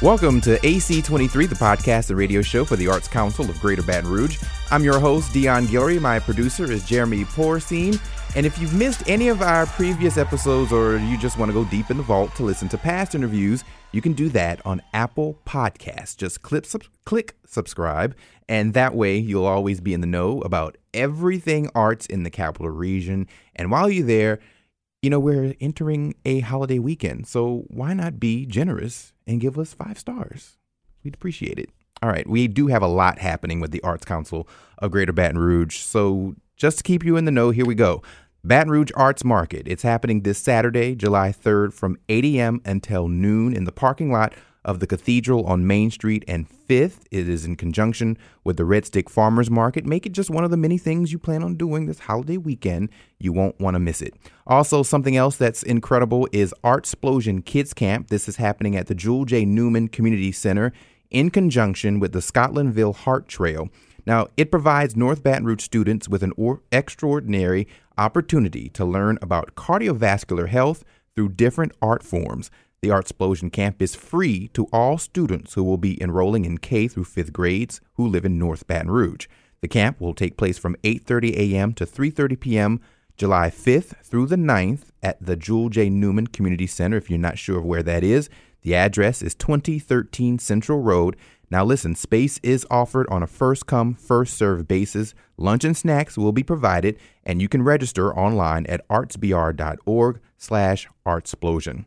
Welcome to AC23, the podcast and radio show for the Arts Council of Greater Baton Rouge. I'm your host, Dion Guillory. My producer is Jeremy Porcine. And if you've missed any of our previous episodes or you just want to go deep in the vault to listen to past interviews, you can do that on Apple Podcasts. Just click, sub- click subscribe, and that way you'll always be in the know about everything arts in the capital region. And while you're there, you know, we're entering a holiday weekend, so why not be generous and give us five stars? We'd appreciate it. All right, we do have a lot happening with the Arts Council of Greater Baton Rouge, so just to keep you in the know, here we go. Baton Rouge Arts Market. It's happening this Saturday, July 3rd from 8 a.m. until noon in the parking lot of the Cathedral on Main Street and 5th. It is in conjunction with the Red Stick Farmers Market. Make it just one of the many things you plan on doing this holiday weekend. You won't want to miss it. Also, something else that's incredible is Art Explosion Kids Camp. This is happening at the Jewel J. Newman Community Center in conjunction with the Scotlandville Heart Trail. Now, it provides North Baton Rouge students with an or- extraordinary opportunity to learn about cardiovascular health through different art forms. The Art Explosion Camp is free to all students who will be enrolling in K through 5th grades who live in North Baton Rouge. The camp will take place from 8:30 a.m. to 3:30 p.m. July 5th through the 9th at the Jewel J. Newman Community Center. If you're not sure of where that is, the address is 2013 Central Road. Now listen, space is offered on a first come, first served basis. Lunch and snacks will be provided, and you can register online at artsbr.org slash artsplosion.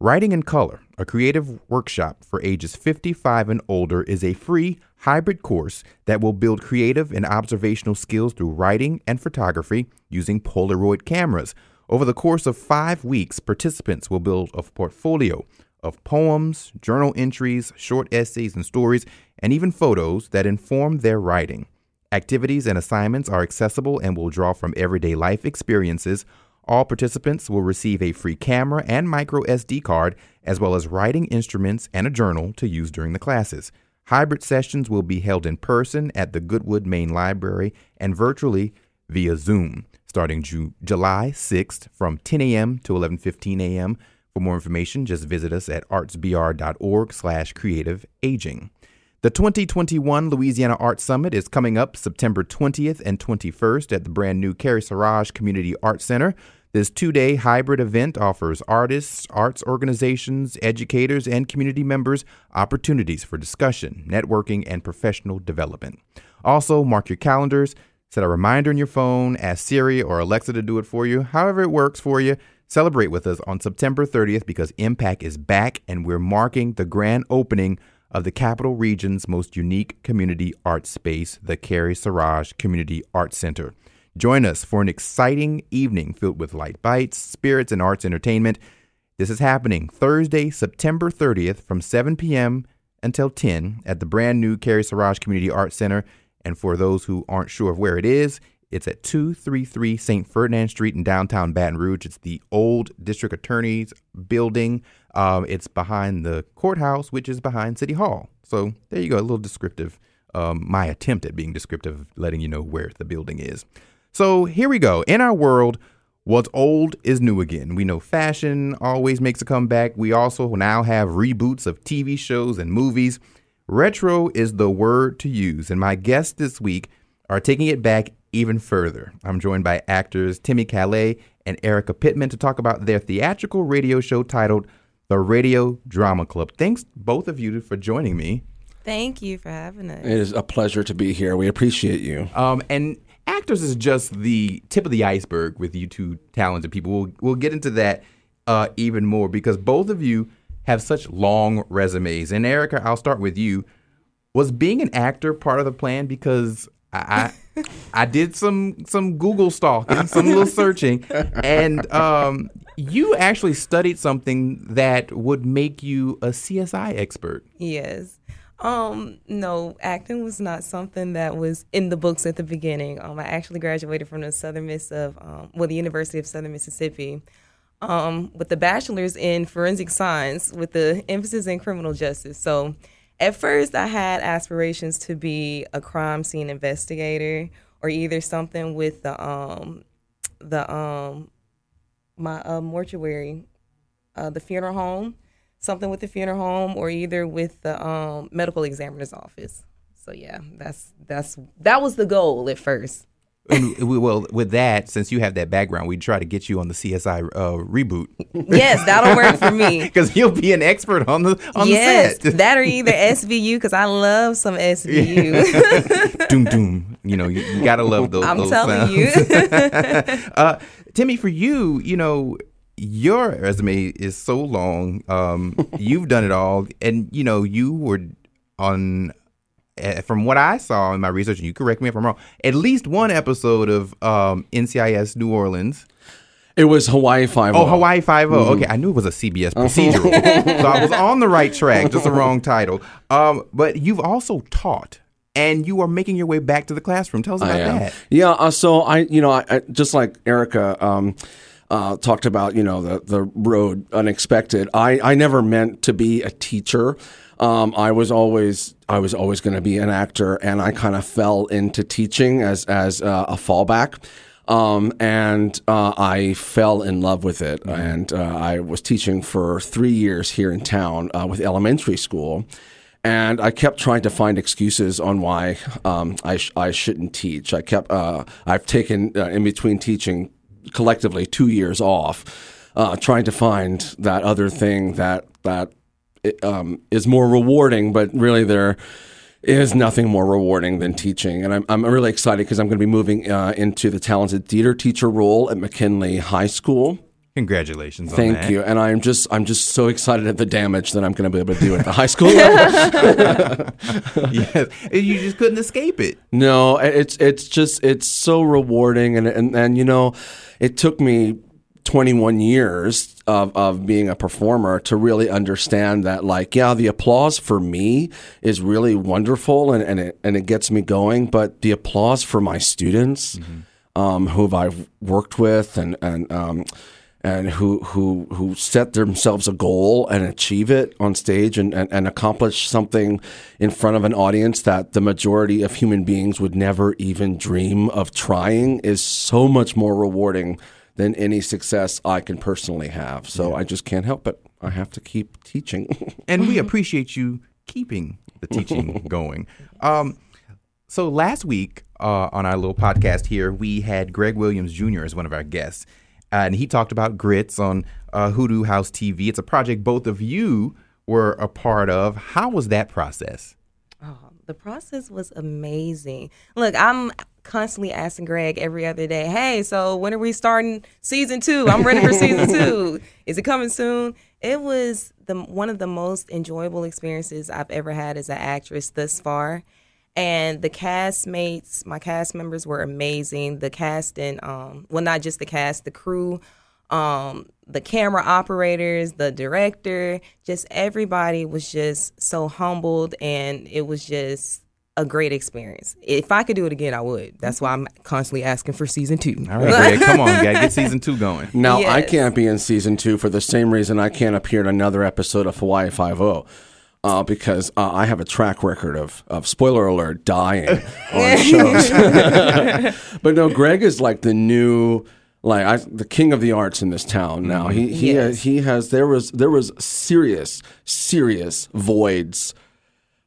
Writing in Color, a creative workshop for ages 55 and older, is a free hybrid course that will build creative and observational skills through writing and photography using Polaroid cameras. Over the course of five weeks, participants will build a portfolio of poems, journal entries, short essays and stories, and even photos that inform their writing. Activities and assignments are accessible and will draw from everyday life experiences. All participants will receive a free camera and micro SD card, as well as writing instruments and a journal to use during the classes. Hybrid sessions will be held in person at the Goodwood Main Library and virtually via Zoom, starting Ju- July 6th from 10 a.m. to 11:15 a.m. For more information, just visit us at artsbr.org slash creative aging. The 2021 Louisiana Art Summit is coming up September 20th and 21st at the brand new Carrie Saraj Community Art Center. This two day hybrid event offers artists, arts organizations, educators, and community members opportunities for discussion, networking, and professional development. Also, mark your calendars, set a reminder on your phone, ask Siri or Alexa to do it for you, however it works for you. Celebrate with us on September 30th because Impact is back and we're marking the grand opening of the capital region's most unique community art space, the Carrie Saraj Community Art Center. Join us for an exciting evening filled with light bites, spirits, and arts entertainment. This is happening Thursday, September 30th from 7 p.m. until 10 at the brand new Carrie Saraj Community Arts Center. And for those who aren't sure of where it is, it's at 233 St. Ferdinand Street in downtown Baton Rouge. It's the old district attorney's building. Um, it's behind the courthouse, which is behind City Hall. So there you go, a little descriptive. Um, my attempt at being descriptive, letting you know where the building is. So here we go. In our world, what's old is new again. We know fashion always makes a comeback. We also now have reboots of TV shows and movies. Retro is the word to use, and my guests this week are taking it back even further. I'm joined by actors Timmie Callais and Erica Pitman to talk about their theatrical radio show titled The Radio Drama Club. Thanks, both of you, for joining me. Thank you for having us. It is a pleasure to be here. We appreciate you. Um, and actors is just the tip of the iceberg with you two talented people. We'll, we'll get into that uh, even more because both of you have such long resumes. And Erica, I'll start with you. Was being an actor part of the plan? Because I, I, I did some some Google stalking, some little searching, and um, you actually studied something that would make you a CSI expert. Yes. Um, no, acting was not something that was in the books at the beginning. Um, I actually graduated from the Southern Miss of, um, well, the University of Southern Mississippi, um, with a bachelor's in forensic science with the emphasis in criminal justice. So, at first, I had aspirations to be a crime scene investigator or either something with the um, the um, my uh, mortuary, uh, the funeral home something with the funeral home or either with the um, medical examiner's office. So yeah, that's that's that was the goal at first. And we, well, with that, since you have that background, we try to get you on the CSI uh, reboot Yes, that'll work for me. because you'll be an expert on the on yes, the set. that or either SVU because I love some SVU. doom doom. You know, you, you gotta love those. I'm those telling sounds. you. uh, Timmie, for you, you know, your resume is so long. Um, you've done it all, and you know, you were on. Uh, from what I saw in my research, and you correct me if I'm wrong, at least one episode of um, NCIS New Orleans. It was Hawaii Five. Oh, Hawaii Five O. Okay, I knew it was a CBS procedural, so I was on the right track, just the wrong title. Um, but you've also taught, and you are making your way back to the classroom. Tell us about that. Yeah. Uh, so I, you know, I, I just like Erica um, uh, talked about, you know, the the road unexpected. I I never meant to be a teacher. Um, I was always I was always going to be an actor, and I kind of fell into teaching as as uh, a fallback. Um, and uh, I fell in love with it. And uh, I was teaching for three years here in town uh, with elementary school. And I kept trying to find excuses on why um, I, sh- I shouldn't teach. I kept uh, I've taken uh, in between teaching collectively two years off, uh, trying to find that other thing that that um, is more rewarding. But really, there is nothing more rewarding than teaching. And I'm, I'm really excited because I'm going to be moving uh, into the talented theater teacher role at McKinley High School. Congratulations! on Thank you. And I'm just I'm just so excited at the damage that I'm going to be able to do at the high school level. yes, you just couldn't escape it. No, it's it's just it's so rewarding, and and and you know, it took me 21 years of of being a performer to really understand that like yeah, the applause for me is really wonderful, and and it and it gets me going, but the applause for my students, um, who I've worked with, and and um, and who who who set themselves a goal and achieve it on stage and, and, and accomplish something in front of an audience that the majority of human beings would never even dream of trying is so much more rewarding than any success I can personally have. So I just can't help it. I have to keep teaching. and we appreciate you keeping the teaching going. Um, so last week uh, on our little podcast here, we had Greg Williams Jr. as one of our guests, and he talked about grits on uh, Hoodoo House TV. It's a project both of you were a part of. How was that process? Oh, the process was amazing. Look, I'm constantly asking Greg every other day, hey, so when are we starting season two? I'm ready for season two. Is it coming soon? It was the one of the most enjoyable experiences I've ever had as an actress thus far. And the castmates, my cast members were amazing. The cast and um, well, not just the cast, the crew, um, the camera operators, the director, just everybody was just so humbled, and it was just a great experience. If I could do it again, I would. That's why I'm constantly asking for season two. All right, Greg, come on, gotta get season two going. now I can't be in season two for the same reason I can't appear in another episode of Hawaii Five O. Uh, because uh, I have a track record of, of spoiler alert dying on shows, but no, Greg is like the new like I, the king of the arts in this town now. He he Yes. he has there was there was serious serious voids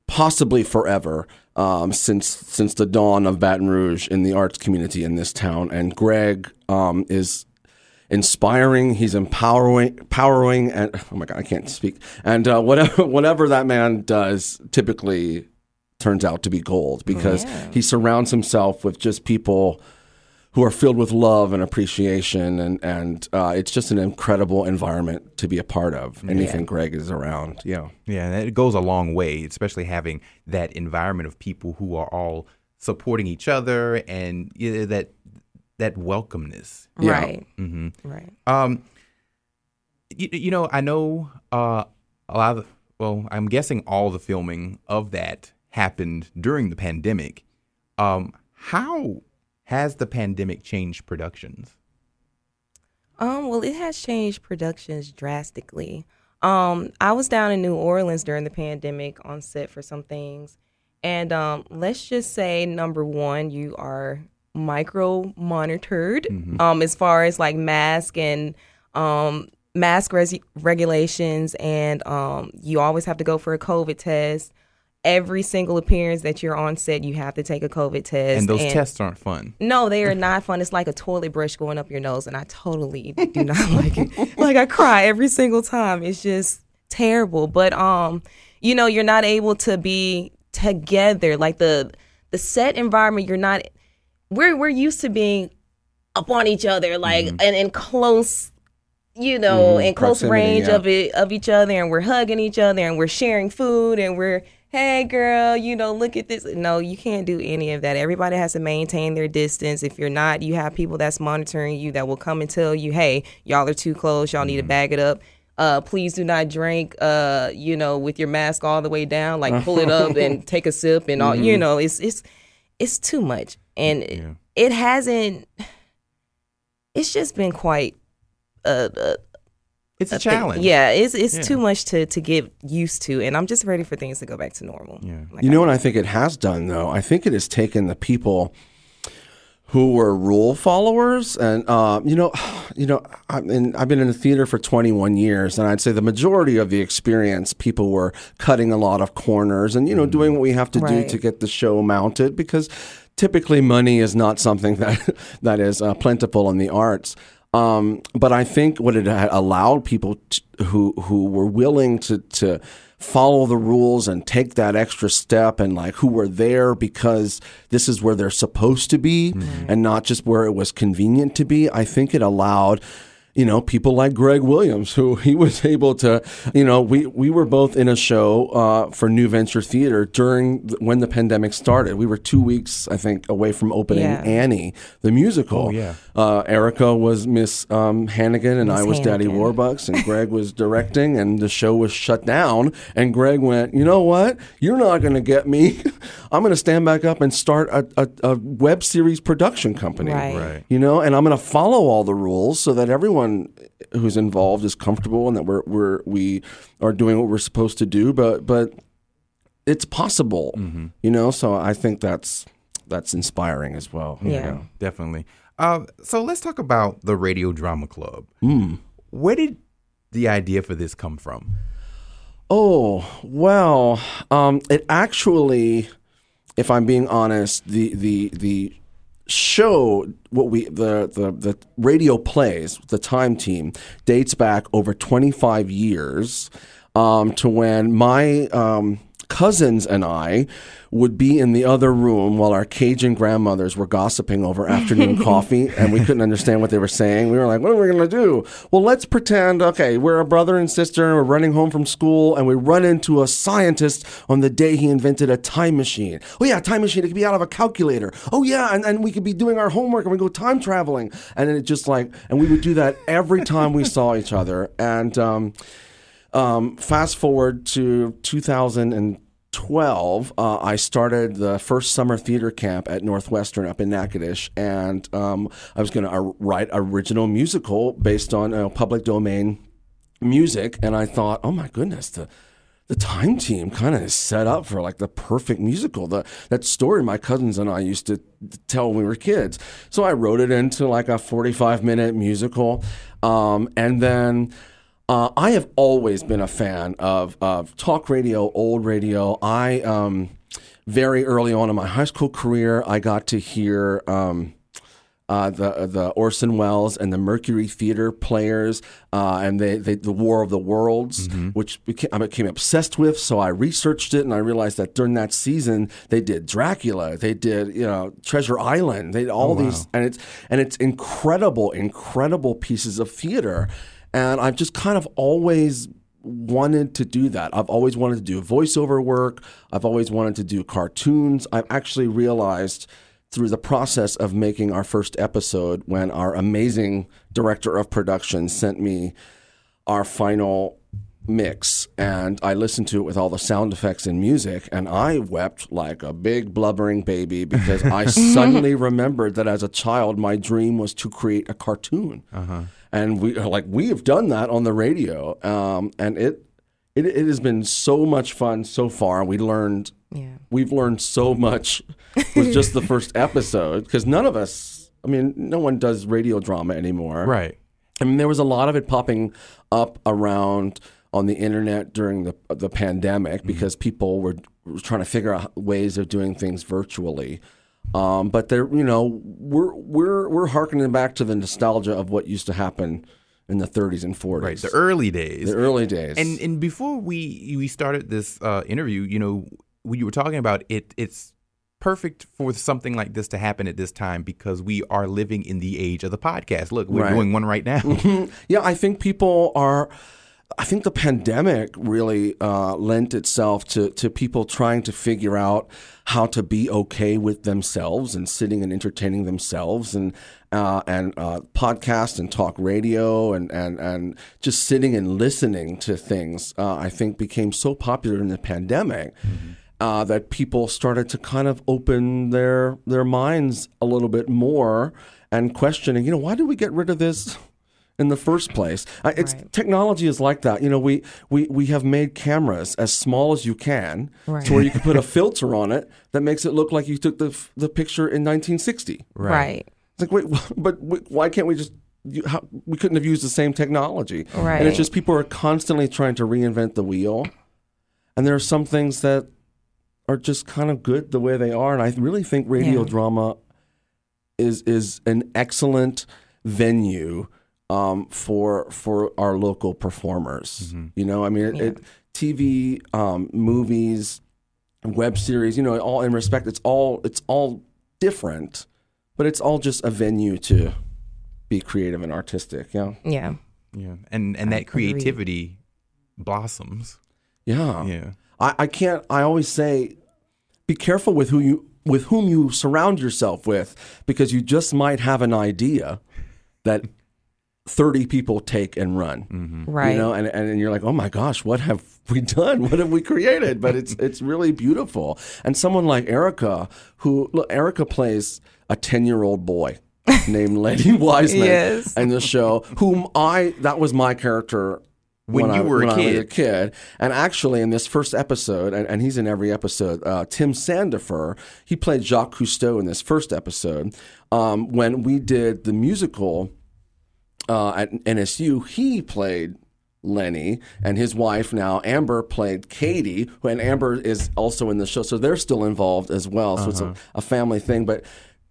possibly forever um, since since the dawn of Baton Rouge in the arts community in this town. And Greg um, is inspiring. He's empowering, empowering, and oh my god, I can't speak. And uh, whatever whatever that man does, typically turns out to be gold because he surrounds himself with just people who are filled with love and appreciation, and and uh, it's just an incredible environment to be a part of. Anything Greg is around, yeah. Yeah, and it goes a long way, especially having that environment of people who are all supporting each other and you know, that that welcomeness. Yeah. Right. hmm Right. Um, you, you know, I know uh, a lot of, well, I'm guessing all the filming of that happened during the pandemic. Um, how has the pandemic changed productions? Um, well, it has changed productions drastically. Um, I was down in New Orleans during the pandemic on set for some things, and um, let's just say number one, you are micro monitored um, as far as like mask and um, mask res- regulations, and um, you always have to go for a COVID test. Every single appearance that you're on set, you have to take a COVID test. And those tests aren't fun. No, they are not fun. It's like a toilet brush going up your nose, and I totally do not like it. Like I cry every single time. It's just terrible. But um, you know, you're not able to be together. Like the the set environment, you're not. We're we're used to being up on each other, like and in close, you know, Mhm, in close proximity, range yeah. of it of each other, and we're hugging each other, and we're sharing food, and we're hey girl, you know, look at this. No, you can't do any of that. Everybody has to maintain their distance. If you're not, you have people that's monitoring you that will come and tell you, hey, y'all are too close. Y'all need to bag it up. Uh, please do not drink, uh, you know, with your mask all the way down. Like pull it up and take a sip and all. You know, it's it's it's too much, and it- Yeah. it hasn't. It's just been quite a, a, It's a, a thing. challenge. Yeah, it's it's Yeah. too much to to get used to, and I'm just ready for things to go back to normal. Yeah. Like You I- know what I think it has done though? I think it has taken the people who were rule followers and uh, you know you know I've been, I've been in the theater for 21 years and I'd say the majority of the experience people were cutting a lot of corners and you know doing what we have to do to get the show mounted because typically money is not something that that is uh, plentiful in the arts um, but I think what it allowed people t who who were willing to to follow the rules and take that extra step and like who were there because this is where they're supposed to be and not just where it was convenient to be. I think it allowed you know, people like Greg Williams, who he was able to, you know, we, we were both in a show uh, for New Venture Theater during th- when the pandemic started. We were two weeks, I think, away from opening Yeah. Annie, the musical. Oh, yeah. Uh, Erica was Miss um, Hannigan, and Miss I was Daddy Warbucks, and Greg was directing, and the show was shut down. And Greg went, you know what? You're not going to get me. I'm going to stand back up and start a, a, a web series production company Right. Right. you know and i'm going to follow all the rules so that everyone who's involved is comfortable and that we're, we're we are doing what we're supposed to do but but it's possible you know so i think that's that's inspiring as well you Yeah. know. Definitely. Uh, so let's talk about the Radio Drama Club. Hmm. Where did the idea for this come from? Oh, well, um, it actually, if I'm being honest, the the the show what we the the the radio plays the time team dates back over 25 years um, to when my um, cousins and I would be in the other room while our Cajun grandmothers were gossiping over afternoon coffee and we couldn't understand what they were saying. We were like, what are we going to do? Well, let's pretend, okay, we're a brother and sister and we're running home from school and we run into a scientist on the day he invented a time machine. Oh, yeah, a time machine. It could be out of a calculator. Oh, yeah, and, and we could be doing our homework and we go time traveling. And then it just like, and we would do that every time we saw each other. And, um, um, fast forward to 2012, uh, I started the first summer theater camp at Northwestern up in Natchitoches, and um, I was going to uh, write original musical based on uh, public domain music. And I thought, oh my goodness, the the time team kind of is set up for like the perfect musical. The that story my cousins and I used to tell when we were kids. So I wrote it into like a 45 minute musical, um, and then. Uh, I have always been a fan of, of talk radio, old radio. I um, very early on in my high school career, I got to hear um, uh, the the Orson Welles and the Mercury Theater players, uh, and they, they the War of the Worlds, which became, I became obsessed with. So I researched it, and I realized that during that season they did Dracula, they did you know Treasure Island, they did all these, and it's and it's incredible, incredible pieces of theater, and I've just kind of always wanted to do that. I've always wanted to do voiceover work. I've always wanted to do cartoons. I've actually realized through the process of making our first episode when our amazing director of production sent me our final mix and I listened to it with all the sound effects and music and I wept like a big blubbering baby because I suddenly remembered that as a child my dream was to create a cartoon uh-huh. And we are like we have done that on the radio um, and it, it it has been so much fun so far we learned Yeah. we've learned so much with just the first episode because none of us i mean no one does radio drama anymore Right. I mean, there was a lot of it popping up around on the internet during the the pandemic because people were, were trying to figure out ways of doing things virtually. Um, but they're, you know, we're we're we're harkening back to the nostalgia of what used to happen in the 30s and 40s. Right, the early days. The early days. And and before we we started this uh, interview, you know, when you were talking about it, it's perfect for something like this to happen at this time because we are living in the age of the podcast. Look, we're Right. doing one right now. Yeah, I think people are. I think the pandemic really uh, lent itself to to people trying to figure out how to be okay with themselves and sitting and entertaining themselves and uh, and uh, podcast and talk radio and, and and just sitting and listening to things. Uh, I think became so popular in the pandemic. Uh, that people started to kind of open their their minds a little bit more and questioning, you know, why did we get rid of this in the first place. It's Right. technology is like that. You know, we we we have made cameras as small as you can, Right. to where you can put a filter on it that makes it look like you took the f- the picture in 1960. Right. It's like, wait, but why can't we just? You, how, we couldn't have used the same technology, Right. and it's just people are constantly trying to reinvent the wheel, and there are some things that are just kind of good the way they are, and I really think radio Yeah. drama is is an excellent venue um, for for our local performers. You know, I mean, it, it, TV, um, movies, web series. You know, all in respect, it's all it's all different, but it's all just a venue to be creative and artistic. Yeah, Yeah. yeah, and and that agree. creativity blossoms. yeah. Yeah, I, I can't. I always say, be careful with who you with whom you surround yourself with, because you just might have an idea that thirty people take and run. Right. You know, and, and you're like, oh my gosh, what have we done? What have we created? But it's it's really beautiful. And someone like Erica, who look, Erica plays a ten year old boy named Lenny Wiseman Yes. in the show, whom I that was my character. When you I, were a when I was kid. a kid, and actually in this first episode, and, and he's in every episode. Uh, Tim Sandifer, he played Jacques Cousteau in this first episode. Um, when we did the musical, uh, at NSU, he played Lenny, and his wife now Amber played Katie, who- and Amber is also in the show, so they're still involved as well. So it's a, a family thing. But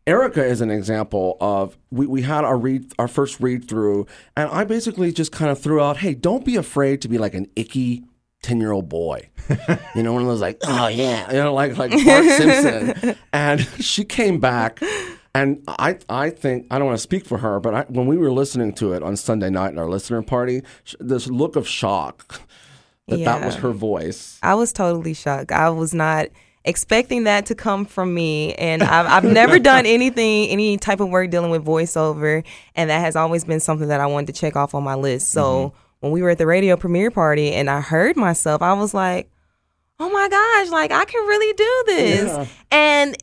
Erica is an example of we, we had our read our first read through, and I basically just kind of threw out, "Hey, don't be afraid to be like an icky." 10 year old boy, you know, one of those like, oh yeah, you know, like, like Bart Simpson. And she came back and I, I think I don't want to speak for her, but I, when we were listening to it on Sunday night at our listener party, sh- this look of shock that that was her voice. I was totally shocked. I was not expecting that to come from me. And I've, I've never done anything, any type of work dealing with voiceover. And that has always been something that I wanted to check off on my list. So mm-hmm. when we were at the radio premiere party and I heard myself, I was like, oh my gosh, like I can really do this. Yeah. And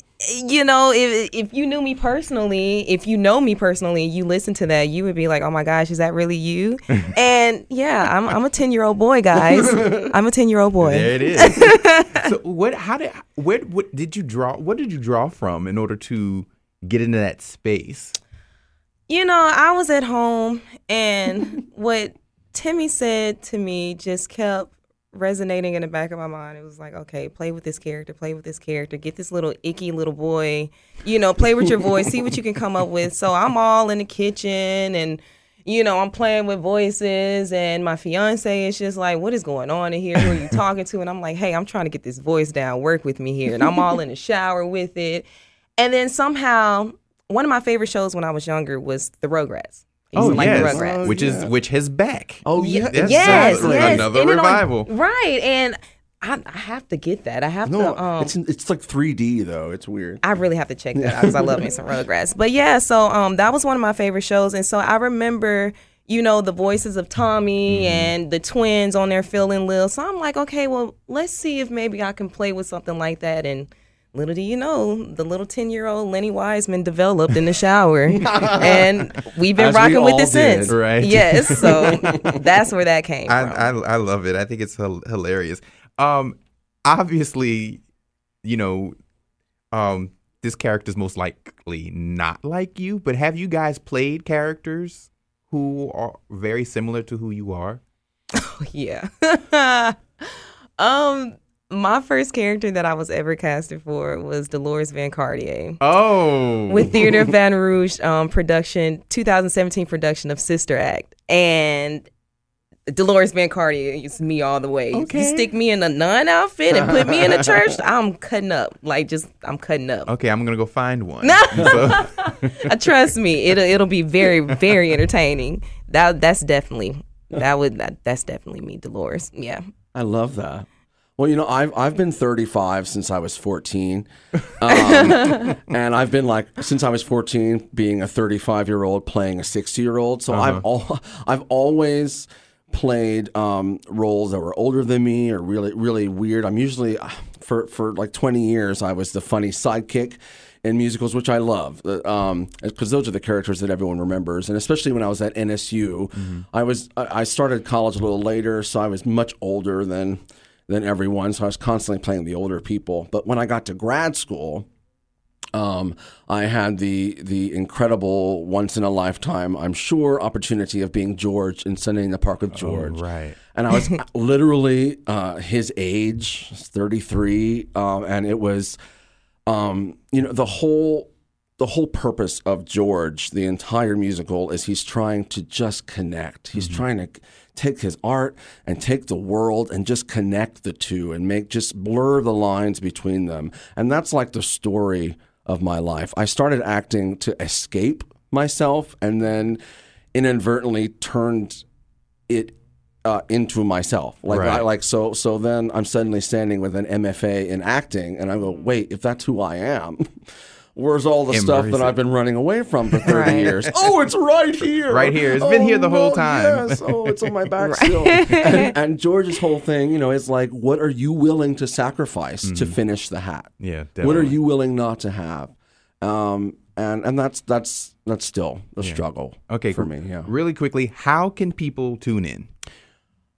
you know, if if you knew me personally, if you know me personally, you listen to that, you would be like, "Oh my gosh, is that really you?" and yeah, I'm I'm a ten year old boy, guys. I'm a ten year old boy. there it is. so what? How did? What? What did you draw? What did you draw from in order to get into that space? You know, I was at home and what Timmie said to me just kept resonating in the back of my mind. It was like, okay, play with this character, play with this character, get this little icky little boy, you know, play with your voice, see what you can come up with. So I'm all in the kitchen and you know, I'm playing with voices and my fiance is just like, what is going on in here? Who are you talking to? And I'm like, hey, I'm trying to get this voice down, work with me here. And I'm all in the shower with it. And then somehow, one of my favorite shows when I was younger was The Rugrats. I used like The Rugrats. Oh, which is yeah. which has back. Oh, yeah. Yes, yes, exactly. yes. Another And it on- revival. right. And I, I have to get that. I have No, to. Um, it's it's like 3D though. It's weird. I really have to check that out because I love me some Rugrats. But yeah, so um, that was one of my favorite shows, and so I remember, you know, the voices of Tommy and the twins on there feeling Lil. So I'm like, okay, well, let's see if maybe I can play with something like that. And little do you know, the little ten year old Lenny Wiseman developed in the shower, and we've been As we rocking with all it since. Right. Yes. So that's where that came I, from. I I love it. I think it's hil- hilarious. Um, obviously, you know, um, this character's most likely not like you. But have you guys played characters who are very similar to who you are? yeah. um, my first character that I was ever casted for was Deloris Van Cartier. Oh, with Theater Van Baton Rouge um, production, 2017 production of Sister Act, and Deloris Van Cartier is me all the way. Okay. You stick me in a nun outfit and put me in a church, I'm cutting up. Like just I'm cutting up. Okay, I'm gonna go find one. So- Uh, trust me, it'll it'll be very very entertaining. That that's definitely that would that, that's definitely me, Deloris. Yeah. I love that. Well, you know, I've I've been 35 since I was 14, um, and I've been like since I was 14, being a 35 year old playing a 60 year old. So I've all I've always played um, roles that were older than me or really really weird. I'm usually for for like 20 years I was the funny sidekick in musicals, which I love, because um, those are the characters that everyone remembers. And especially when I was at NSU, I was I started college a little later, so I was much older than than everyone. So I was constantly playing the older people. But when I got to grad school, um, I had the the incredible once in a lifetime, I'm sure, opportunity of being George in Sunday in the Park with George. right. And I was literally uh, his age, 33, um, and it was, um, you know, the whole the whole purpose of George, the entire musical, is he's trying to just connect. He's trying to take his art and take the world and just connect the two and make just blur the lines between them. And that's like the story of my life. I started acting to escape myself and then inadvertently turned it uh, into myself. Like Right. I, like so so then I'm suddenly standing with an MFA in acting and I go, "Wait, if that's who I am, where's all the stuff that it. I've been running away from for 30 Right. years? Oh, it's right here. Right here. It's been Oh, here the whole time. Yes. Oh, it's on my back still. And, and George's whole thing, you know, is like, what are you willing to sacrifice to finish the hat? Yeah, What are definitely. you willing not to have? Um, and and that's that's that's still a struggle. Okay, for cool. me. Yeah. Really quickly, how can people tune in?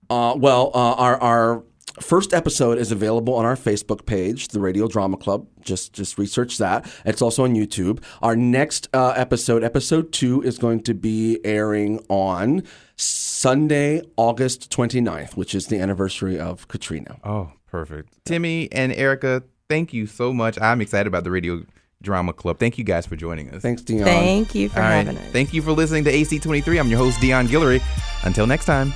Uh, well, uh, our our first episode is available on our Facebook page, the Radio Drama Club. Just just research that. It's also on YouTube. Our next uh, episode, episode two, is going to be airing on Sunday, August 29th, which is the anniversary of Katrina. Oh, perfect. Timmie and Erica, thank you so much. I'm excited about the Radio Drama Club. Thank you guys for joining us. Thanks, Dion. Thank you for All right. having us. Thank you for listening to AC23. I'm your host, Dion Guillory. Until next time.